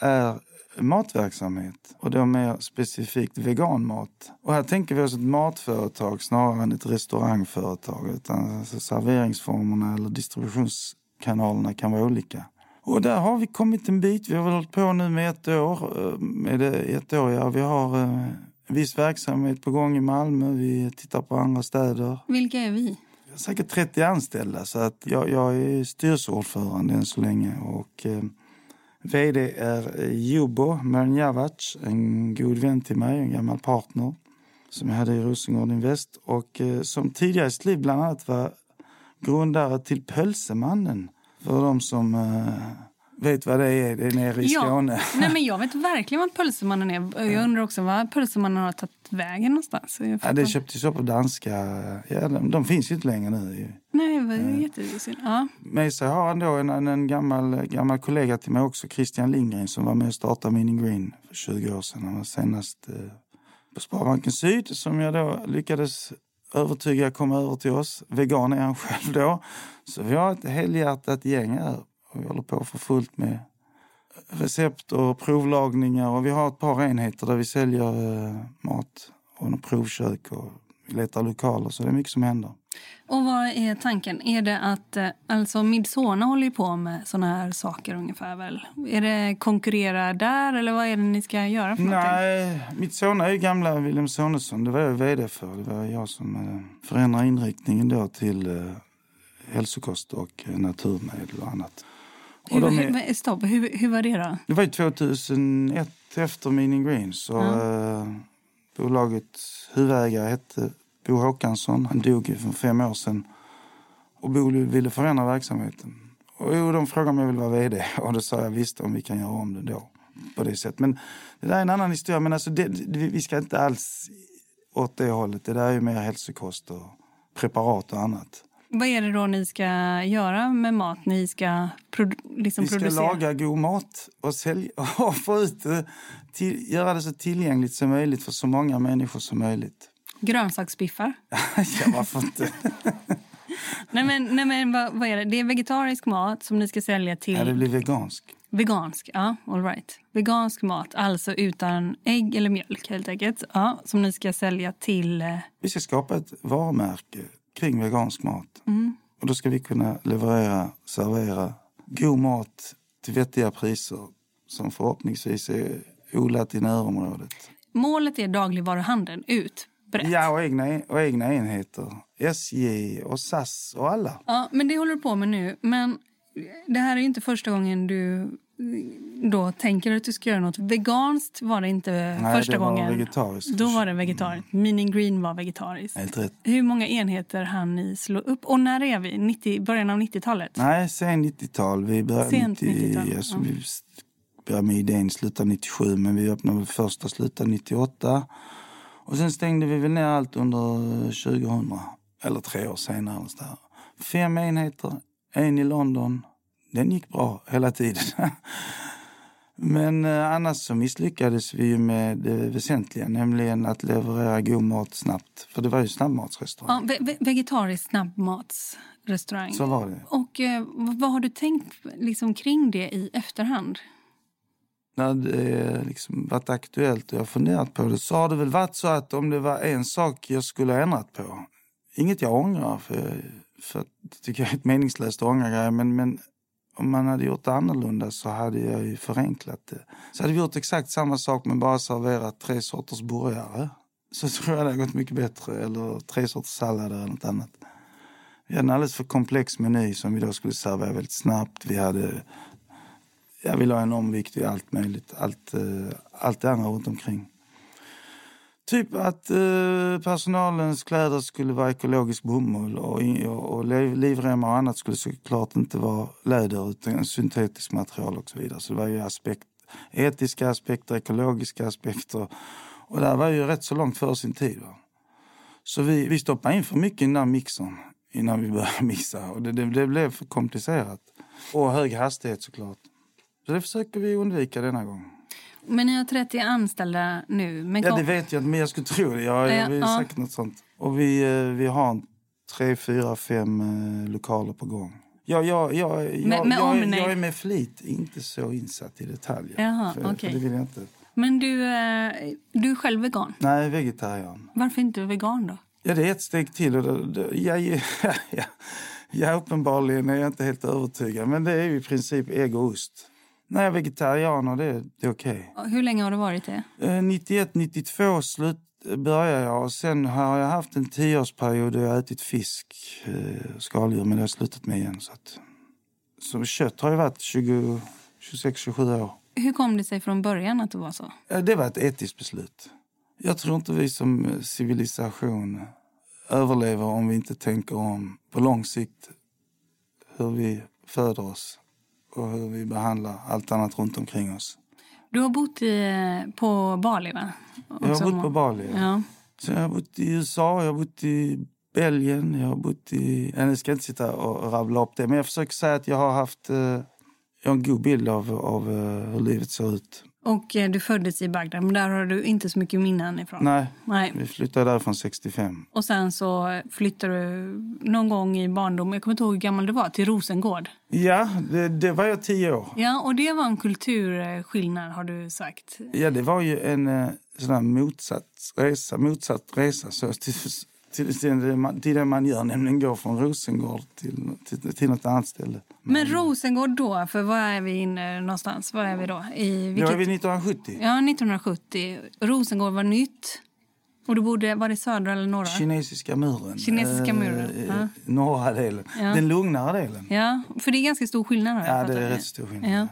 är matverksamhet och då mer specifikt veganmat. Och här tänker vi oss ett matföretag snarare än ett restaurangföretag. Utan alltså serveringsformerna eller distributionskanalerna kan vara olika. Och där har vi kommit en bit. Vi har väl hållit på nu med ett år. Eh, med det ett år ja. Vi har eh, viss verksamhet på gång i Malmö. Vi tittar på andra städer.
Vilka är vi?
Vi har säkert 30 anställda så att jag, jag är styrelseordförande än så länge. Och, eh, VD är Jubo Mernjavac, en god vän till mig, en gammal partner som jag hade i Rosengård Invest och eh, som tidigare i sitt liv bland annat var grundare till Pölsemannen för de som eh, vet vad det är, det är nere i Skåne.
Nej, men jag vet verkligen vad Pölsemannen är. Jag undrar också vad Pölsemannen har tagit vägen någonstans.
Ja, det köptes upp på danska. Ja, de, de finns ju inte längre nu.
Nej, det var jättesynd. Ja.
Med sig har han då en, en gammal, gammal kollega till mig också, Christian Lindgren, som var med och startade Meaning Green för 20 år sedan. Han var senast eh, på Sparbanken Syd, som jag då lyckades övertyga komma över till oss. Vegan är han själv då. Så vi har ett helhjärtat gäng här och vi håller på för fullt med recept och provlagningar och vi har ett par enheter där vi säljer eh, mat och provkök och vi letar lokaler så det är mycket som händer.
Och vad är tanken? Är det att, eh, alltså Midsona håller ju på med såna här saker ungefär väl? Är det konkurrera där eller vad är det ni ska göra för?
Nej, mitt son är ju gamla Wilhelm Sonesson. Det var jag vd för. Det var jag som eh, förändrade inriktningen då till eh, hälsokost och naturmedel och annat. Och
Hur,
är,
stopp, hur, hur var det då?
det var ju 2001 efter Meaning Green så eh, bolagets huvudägare hette Bo Håkansson. Han dog för fem år sedan. Och Bo ville förändra verksamheten. Och jo, de frågade om jag ville vara vd och då sa jag visst om vi kan göra om det då. På det sättet. Men det där är en annan historia. Men alltså det, det, vi ska inte alls åt det hållet. Det där är ju mer hälsokost och preparat och annat.
Vad är det då ni ska göra med mat? Ni ska produ- liksom
Vi ska
producera?
laga god mat och, sälja, och få ut det, till, göra det så tillgängligt som möjligt för så många människor som möjligt.
Grönsaksbiffar?
ja, varför inte?
nej men, nej men vad, vad är det? Det är vegetarisk mat som ni ska sälja till
Ja, det blir vegansk.
vegansk. Ja, all right. Vegansk mat, alltså utan ägg eller mjölk helt enkelt. Ja, som ni ska sälja till... eh,
Vi ska skapa ett varumärke kring vegansk mat.
Mm.
Och då ska vi kunna leverera, servera god mat till vettiga priser som förhoppningsvis är odlat i närområdet.
Målet är dagligvaruhandeln ut. Brett.
Ja, och egna, och egna enheter. SJ och SAS och alla.
Ja, men det håller du på med nu. Men det här är ju inte första gången du då tänker att du ska göra något veganskt. var det inte
Nej,
första
det var
gången.
vegetariskt.
Då var det vegetariskt. Meaning Green var vegetariskt.
Helt rätt.
Hur många enheter hann ni slå upp? Och när är vi? 90, början av 90-talet?
Nej, sen 90-tal. Vi började,
Sent
90,
90-tal,
alltså,
ja.
vi började med idén sluta 97, men vi öppnade första sluta 98. Och sen stängde vi väl ner allt under 2000, eller tre år senare. Fem enheter, en i London. Den gick bra hela tiden. Men eh, annars så misslyckades vi ju med det väsentliga, nämligen att leverera god mat snabbt. För det var ju snabbmatsrestaurang.
Ja, ve- ve- vegetarisk snabbmatsrestaurang.
Så var det.
Och eh, vad har du tänkt liksom, kring det i efterhand?
när det liksom varit aktuellt och jag funderat på det så har det väl varit så att om det var en sak jag skulle ha ändrat på, inget jag ångrar för, för det tycker jag är ett meningslöst att ångra grejer, men, men om man hade gjort det annorlunda så hade jag ju förenklat det. Så hade vi gjort exakt samma sak men bara serverat tre sorters burgare så tror jag det hade gått mycket bättre, eller tre sorters sallad eller något annat. Vi hade en alldeles för komplex meny som vi då skulle servera väldigt snabbt. Vi hade jag vill ha en omvikt i allt möjligt. Allt, eh, allt det andra runt omkring. Typ att eh, personalens kläder skulle vara ekologisk bomull och, och, och livremmar och annat skulle såklart inte vara läder utan syntetiskt material och så vidare. Så det var ju aspekt, etiska aspekter, ekologiska aspekter. Och det här var ju rätt så långt före sin tid. Va? Så vi, vi stoppade in för mycket i den där mixern innan vi började mixa. Och det, det, det blev för komplicerat. Och hög hastighet såklart. Så det försöker vi undvika denna gång.
Men ni har 30 anställda nu. Men
Ja, det vet jag inte, men jag skulle tro det. Jag,
Ja,
jag, vi
ja.
är säkert något sånt. Och vi, eh, vi har en tre, fyra, fem eh, lokaler på gång. Jag, jag, jag, jag,
Med- med
jag,
omnejd?
jag är med flit inte så insatt i detaljer.
Jaha,
för,
okej.
för det vill jag inte.
Men du, eh, du är själv vegan.
Nej, vegetarian.
Varför inte vegan då?
Ja, det är ett steg till. Och det, det, jag, jag, jag, uppenbarligen är jag inte helt övertygad. Men det är ju i princip ägg och ost. Nej, jag är vegetarian och det, det är okej.
Hur länge har du varit det?
Eh, 91, 92 slut började jag och sen har jag haft en tioårsperiod där jag ätit fisk, eh, skaldjur, men det har jag slutat med igen. Så, att, så kött har jag varit 20, 26-27 år.
Hur kom det sig från början att det var så?
Eh, Det var ett etiskt beslut. Jag tror inte vi som eh, civilisation överlever om vi inte tänker om på lång sikt hur vi föder oss och hur vi behandlar allt annat runt omkring oss.
Du har bott i, på Bali, va?
Jag
Också
har bott på Bali. ja.
Ja.
Så jag har bott i USA, jag har bott i Belgien, jag har bott i... Ja, nu ska jag inte sitta och rabbla upp det, men jag försöker säga att jag har haft eh, jag har en god bild av, av eh, hur livet ser ut.
Och eh, du föddes i Bagdad, men där har du inte så mycket minnen ifrån.
Nej,
Nej.
vi flyttade därifrån 65.
Och sen så flyttade du någon gång i barndomen, jag kommer inte ihåg hur gammal du var, till Rosengård.
Ja, det, det var jag tio år.
Ja, och det var en kulturskillnad har du sagt.
Ja, det var ju en eh, sån här motsatt resa, motsatt resa så, till, till, till, det man, gör, nämligen gå från Rosengård till, till, till något annat ställe.
Men Rosengård då, för var är vi inne någonstans? Var är vi då? I vilket...
var vi 1970.
Ja, 1970. Rosengård var nytt. Och du bodde, var det södra eller norra?
Kinesiska muren.
Kinesiska muren,
Eh,
ja.
Norra delen.
Ja.
Den lugnare delen.
Ja, för det är ganska stor skillnad. jag
Ja, det är rätt stor skillnad.
Ja.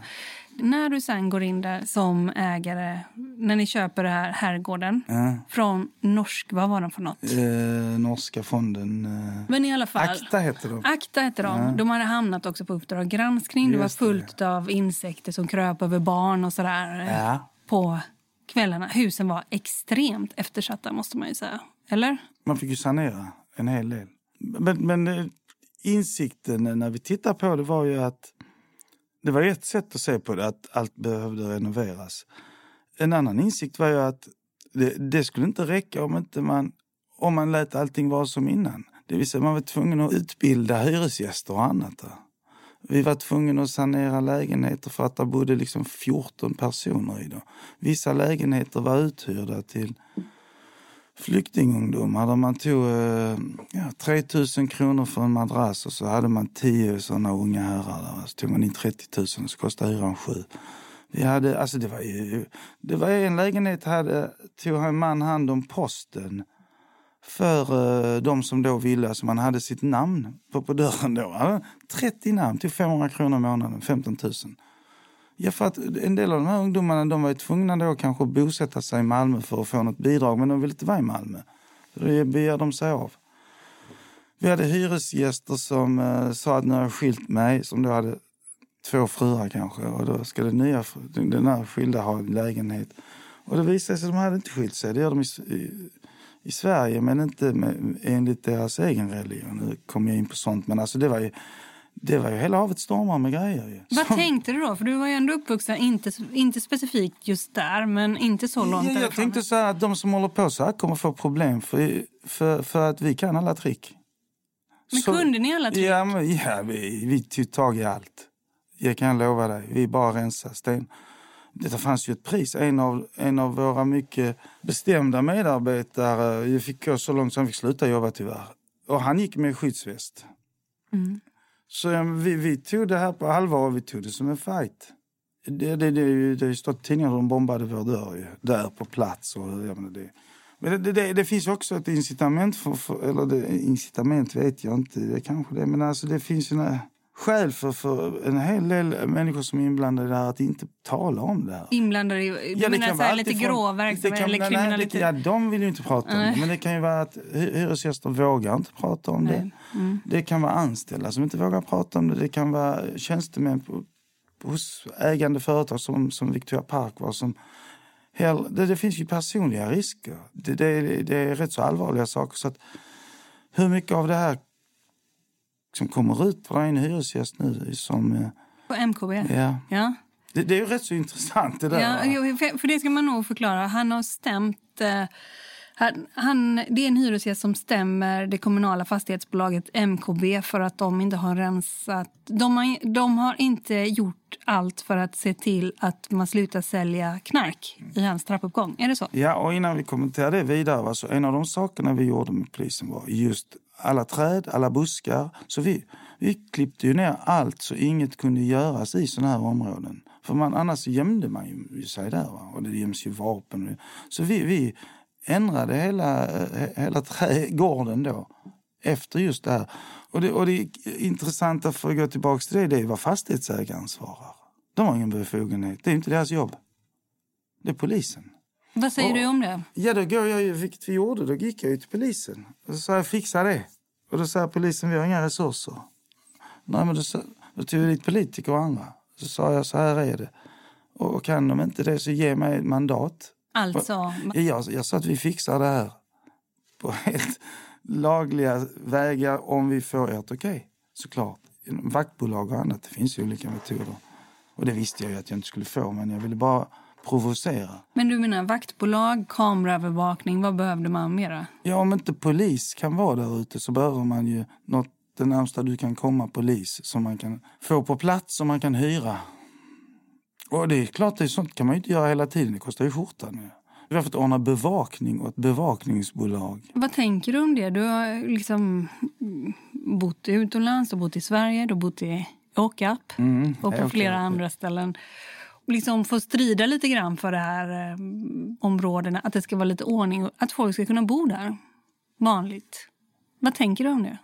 När du sen går in där som ägare, när ni köper det här herrgården
Ja.
från norsk, vad var de för något?
Eh, norska fonden. Eh,
Men i alla fall.
Akta heter de.
Akta hette de.
Ja.
De hade hamnat också på Uppdrag granskning. Det var
Just det.
fullt av insekter som kröp över barn och sådär. eh,
Ja.
På kvällarna. Husen var extremt eftersatta måste man ju säga. Eller?
Man fick ju sanera en hel del. Men, men eh, insikten när vi tittar på det var ju att det var ett sätt att se på det, att allt behövde renoveras. En annan insikt var ju att det, det skulle inte räcka om inte man, om man lät allting vara som innan. Det vill säga man var tvungen att utbilda hyresgäster och annat. Där. Vi var tvungna att sanera lägenheter för att det bodde liksom 14 personer i dem. Vissa lägenheter var uthyrda till flyktingungdomar där man tog eh, ja, 3 000 kronor för en madrass och så hade man 10 sådana unga herrar där. Så tog man in 30 000 och så kostade hyran 7 vi hade, alltså det var ju, det var en lägenhet hade, tog en man hand om posten för eh, de som då ville, alltså man hade sitt namn på, på dörren då. 30 namn, tog 500 kronor i månaden, 15 000. Ja, för att en del av de här ungdomarna de var ju tvungna då kanske att bosätta sig i Malmö för att få något bidrag, men de ville inte vara i Malmö. Så det begär de sig av. Vi hade hyresgäster som eh, sa att nu har jag skilt mig, som då hade två fruar kanske. Och då ska den nya, den här skilda ha en lägenhet. Och det visade sig att de hade inte skilt sig. Det gör de i, i, i Sverige, men inte med, enligt deras egen religion. Nu kom jag in på sånt, men alltså det var ju, det var ju hela havet stormar med grejer. Ju.
Vad
Som-
tänkte du då? För du var ju ändå uppvuxen, inte, inte specifikt just där, men inte så långt
Ja, jag
därifrån.
tänkte så att de som håller på så här kommer få problem för, för, för att vi kan alla trick.
Men
Så-
kunde ni alla trick?
Ja, men, ja vi, vi tog tag i allt. Jag kan lova dig. Vi bara rensade sten. Det fanns ju ett pris. En av, en av våra mycket bestämda medarbetare jag fick gå så långt som han fick sluta jobba tyvärr. Och han gick med skyddsväst.
Mm.
Så ja, vi, vi tog det här på allvar och vi tog det som en fight. Det, det, det, det har ju stått tidningar som bombade vår dörr ju, där på plats. Och, jag menar, det. Men det, det, det, finns också ett incitament, för, för, eller det, incitament vet jag inte, det kanske det, men alltså det finns ju När, skäl för, för en hel del människor som är inblandade det här att inte tala om det här.
Inblandade i du menar så här lite grå
det
verksamhet eller
nej, nej,
kriminalitet?
det- Ja, de vill ju inte prata om det. Men det kan ju vara att hy- hyresgäster vågar inte prata om det.
Nej. Mm.
Det kan vara anställda som inte vågar prata om det. Det kan vara tjänstemän på, hos ägande företag som, som Victoria Park var som hell, det, det finns ju personliga risker. Det, det, det är rätt så allvarliga saker. Så att, hur mycket av det här som kommer ut, en hyresgäst nu som... eh,
På MKB?
Ja.
ja.
Det, det är ju rätt så intressant det där.
Ja, för det ska man nog förklara. Han har stämt... Eh, han, han, det är en hyresgäst som stämmer det kommunala fastighetsbolaget MKB för att de inte har rensat... De har, de har inte gjort allt för att se till att man slutar sälja knark i hans trappuppgång. Är det så?
Ja, och innan vi kommenterar det vidare, så en av de sakerna vi gjorde med polisen var just alla träd, alla buskar. Så vi, vi klippte ju ner allt så inget kunde göras i sådana här områden. För man, annars gömde man ju sig där va? och det göms ju vapen. Så vi, vi ändrade hela, eh, hela trädgården då efter just det här. Och det, och det intressanta för att gå tillbaka till det, det är vad fastighetsägaren svarar. De har ingen befogenhet, det är inte deras jobb. Det är polisen.
Vad säger
Och-
du om det?
Ja, då går jag vilket vi gjorde, då gick jag till polisen. Och så sa jag, fixa det. Och då sa polisen, vi har inga resurser. Nej, men då, då tog jag dit politiker och andra. Så sa jag, så här är det. Och kan de inte det så ge mig ett mandat.
Alltså,
Ja, Jag, jag sa att vi fixar det här på helt lagliga vägar om vi får ert okej. Såklart. Genom Vaktbolag och annat, det finns ju olika metoder. Och det visste jag att jag inte skulle få, men jag ville bara provocera.
men du menar vaktbolag, kameraövervakning, vad behövde man mera?
Ja, om inte polis kan vara där ute så behöver man ju något det närmsta du kan komma polis som man kan få på plats som man kan hyra. Och det är klart, det är sånt kan man inte göra hela tiden. Det kostar ju skjortan. ju. Vi har fått ordna bevakning och ett bevakningsbolag.
Vad tänker du om det? Du har liksom bott utomlands, du har bott i Sverige, du har bott i Åkarp
Mm,
och på flera andra ställen. Liksom få strida lite grann för det här eh, områdena, att det ska vara lite ordning och att folk ska kunna bo där vanligt. Vad tänker du om det?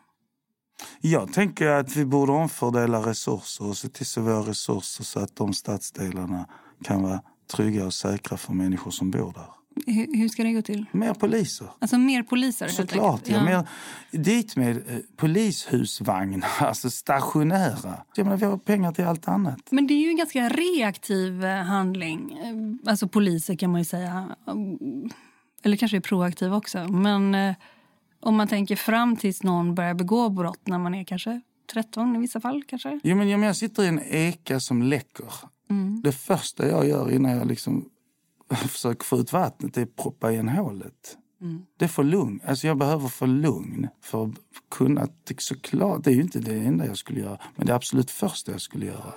Jag tänker att vi borde omfördela resurser och se till så våra resurser så att de stadsdelarna kan vara trygga och säkra för människor som bor där.
Hur, hur ska det gå till?
Mer poliser.
Alltså mer poliser
Såklart. Ja. Mer, dit med eh, polishusvagnar, alltså stationära. Jag menar, vi har pengar till allt annat.
Men det är ju en ganska reaktiv eh, handling. Eh, Alltså poliser kan man ju säga. Eller kanske är proaktiv också. Men eh, om man tänker fram tills någon börjar begå brott när man är kanske 13 i vissa fall kanske.
Jo, men om jag sitter i en eka som läcker.
Mm.
Det första jag gör innan jag liksom försöker få ut vattnet är att proppa igen hålet.
Mm.
Det får lugn. Alltså jag behöver få lugn för att kunna... Såklart, det är ju inte det enda jag skulle göra. Men det är absolut första jag skulle göra.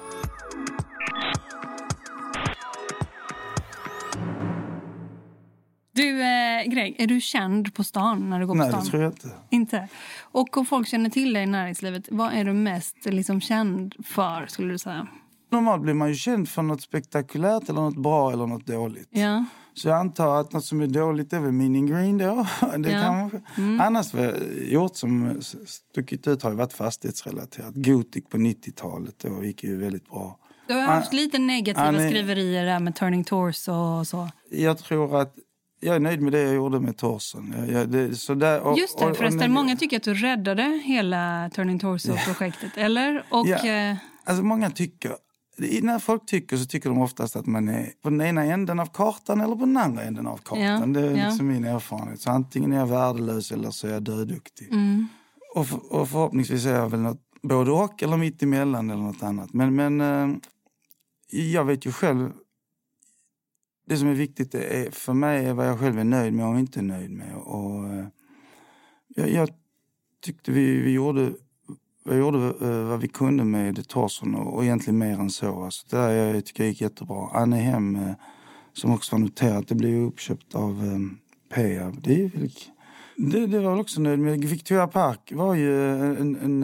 Du, eh, Greg, är du känd på stan när du går på
Nej,
stan?
det tror jag inte.
Inte? Och om folk känner till dig i näringslivet, vad är du mest liksom, känd för skulle du säga?
Normalt blir man ju känd för något spektakulärt eller något bra eller något dåligt.
Ja.
Så jag antar att något som är dåligt är väl meaning green då. Det
Ja.
kan man... Annars jag gjort som stuckit ut har ju varit fastighetsrelaterat. Gothic på 90-talet då gick ju väldigt bra.
Du har haft lite negativa
han är-
skriverier där med Turning Torso och så.
Jag tror att jag är nöjd med det jag gjorde med Torsen. Jag, jag, det, så där, och,
Just det,
och- och
förresten. många tycker att du räddade hela Turning Torso-projektet, eller? Och,
Ja.
eh,
Alltså många tycker, när folk tycker så tycker de oftast att man är på den ena änden av kartan eller på den andra änden av kartan.
Ja,
Det är
ja.
liksom min erfarenhet. Så antingen är jag värdelös eller så är jag döduktig.
mm.
Och, för, och förhoppningsvis är jag väl något både och eller mitt emellan eller något annat. Men, men eh, jag vet ju själv, det som är viktigt är, för mig är vad jag själv är nöjd med och inte nöjd med. Och, eh, jag, jag tyckte vi, vi gjorde, vi gjorde vad vi kunde med Torson och, egentligen mer än så. Alltså, det där jag tycker jag gick jättebra. Annehem, Hem, eh, som också var noterat, det blev ju uppköpt av eh, Peab. Det, är väl, det, det var jag också nöjd med. Victoria Park var ju en, en,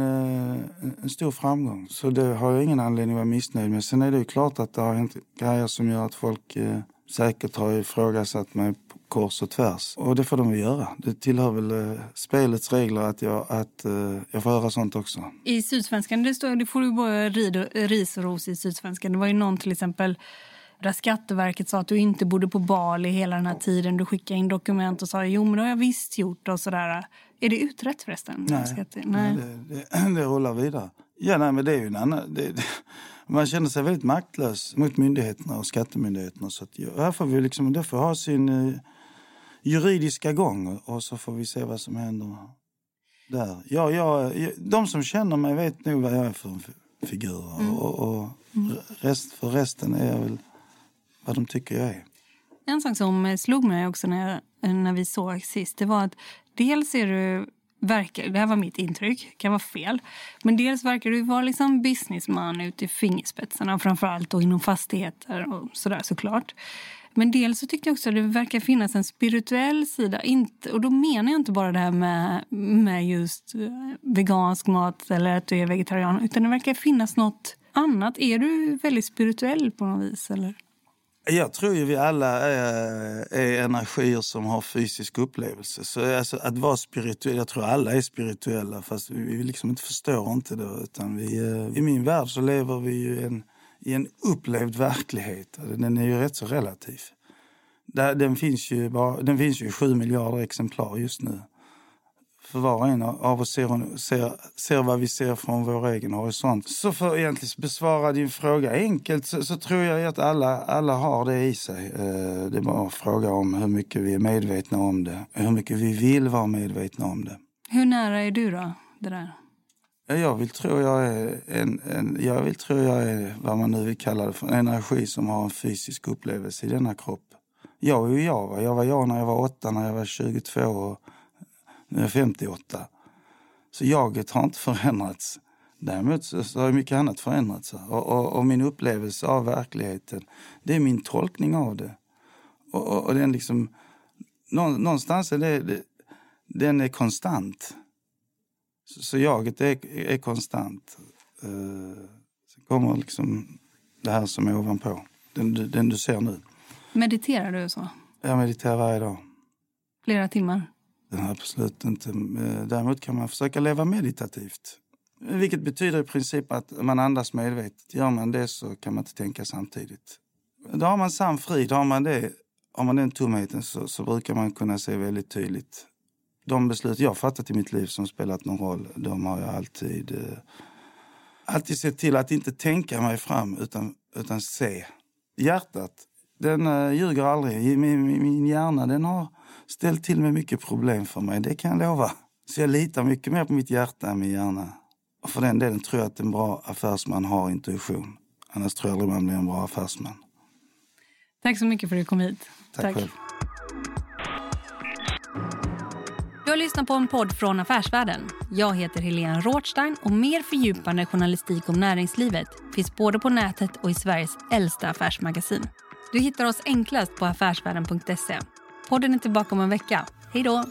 en stor framgång. Så det har jag ingen anledning att vara missnöjd med. Sen är det ju klart att det har hänt grejer som gör att folk säkert har ifrågasatt mig kors och tvärs. Och det får de väl göra. Det tillhör väl eh, spelets regler att jag, att, eh, jag får höra sånt också.
I Sydsvenskan, det, står, det får du både rid ris och ros i Sydsvenskan. Det var ju någon till exempel där Skatteverket sa att du inte bodde på Bali hela den här tiden. Du skickade in dokument och sa jo men det har jag visst gjort och sådär. Är det utrett förresten?
Nej,
Skatte-
nej. Det, det, det rullar vidare. Ja, nej, men det är ju en annan... Det, det, man känner sig väldigt maktlös mot myndigheterna och skattemyndigheterna. Så att, här får vi liksom, det får ha sin eh, juridiska gång och, så får vi se vad som händer där. Ja, jag, de som känner mig vet nog vad jag är för en fi- figur. Och, och Rest, för resten är jag väl vad de tycker jag är.
En sak som slog mig också när, jag, när vi såg sist, det var att dels är du verkar, det här var mitt intryck, kan vara fel. Men dels verkar du vara liksom businessman ute i fingerspetsarna, framförallt då inom fastigheter och sådär såklart. Men dels så tyckte jag också att det verkar finnas en spirituell sida. Inte, och då menar jag inte bara det här med, med just eh, vegansk mat eller att du är vegetarian. Utan det verkar finnas något annat. Är du väldigt spirituell på något vis? Eller?
Jag tror ju vi alla är, är energier som har fysisk upplevelse. Så alltså, att vara spirituell, jag tror alla är spirituella fast vi, vi liksom inte förstår inte det. Utan vi, eh, I min värld så lever vi ju en, i en upplevd verklighet. Alltså, den är ju rätt så relativ. Den finns ju, bara, den finns ju i sju miljarder exemplar just nu. För var och en av oss ser, ser, ser vad vi ser från vår egen horisont. Så för att egentligen besvara din fråga enkelt så, så, tror jag att alla, alla har det i sig. Eh, det är bara att fråga om hur mycket vi är medvetna om det. Hur mycket vi vill vara medvetna om det.
Hur nära är du då, det där?
Jag vill tro jag är, en, en, jag vill tro jag är vad man nu vill kalla det för, en energi som har en fysisk upplevelse i denna kropp. Jag är ju jag. Jag var jag när jag var åtta, när jag var 22 och nu är jag 58. Så jaget har inte förändrats. Däremot så har mycket annat förändrats. Och, och, och, min upplevelse av verkligheten, det är min tolkning av det. Och, och, och den liksom, någonstans är det, det, den är konstant. Så, så jaget är, är konstant. Uh, sen kommer liksom det här som är ovanpå, den, den du ser nu.
Mediterar du så?
Jag mediterar varje dag.
Flera timmar?
Absolut inte. Eh, däremot kan man försöka leva meditativt. Vilket betyder i princip att man andas medvetet. Gör man det så kan man inte tänka samtidigt. Då har man sann frid. Har man, det, har man den tomheten så, så brukar man kunna se väldigt tydligt. De beslut jag fattat i mitt liv som spelat någon roll, de har jag alltid, eh, alltid sett till att inte tänka mig fram utan, utan se. Hjärtat, den uh, ljuger aldrig. Min, min hjärna den har ställt till med mycket problem för mig, det kan jag lova. Så jag litar mycket mer på mitt hjärta än min hjärna. Och för den delen tror jag att en bra affärsman har intuition. Annars tror jag aldrig man blir en bra affärsman.
Tack så mycket för att du kom hit.
Tack, Tack. själv.
Du har lyssnat på en podd från Affärsvärlden. Jag heter Helene Rothstein och mer fördjupande journalistik om näringslivet finns både på nätet och i Sveriges äldsta affärsmagasin. Du hittar oss enklast på affärsvärlden.se. Podden är tillbaka om en vecka. Hej då!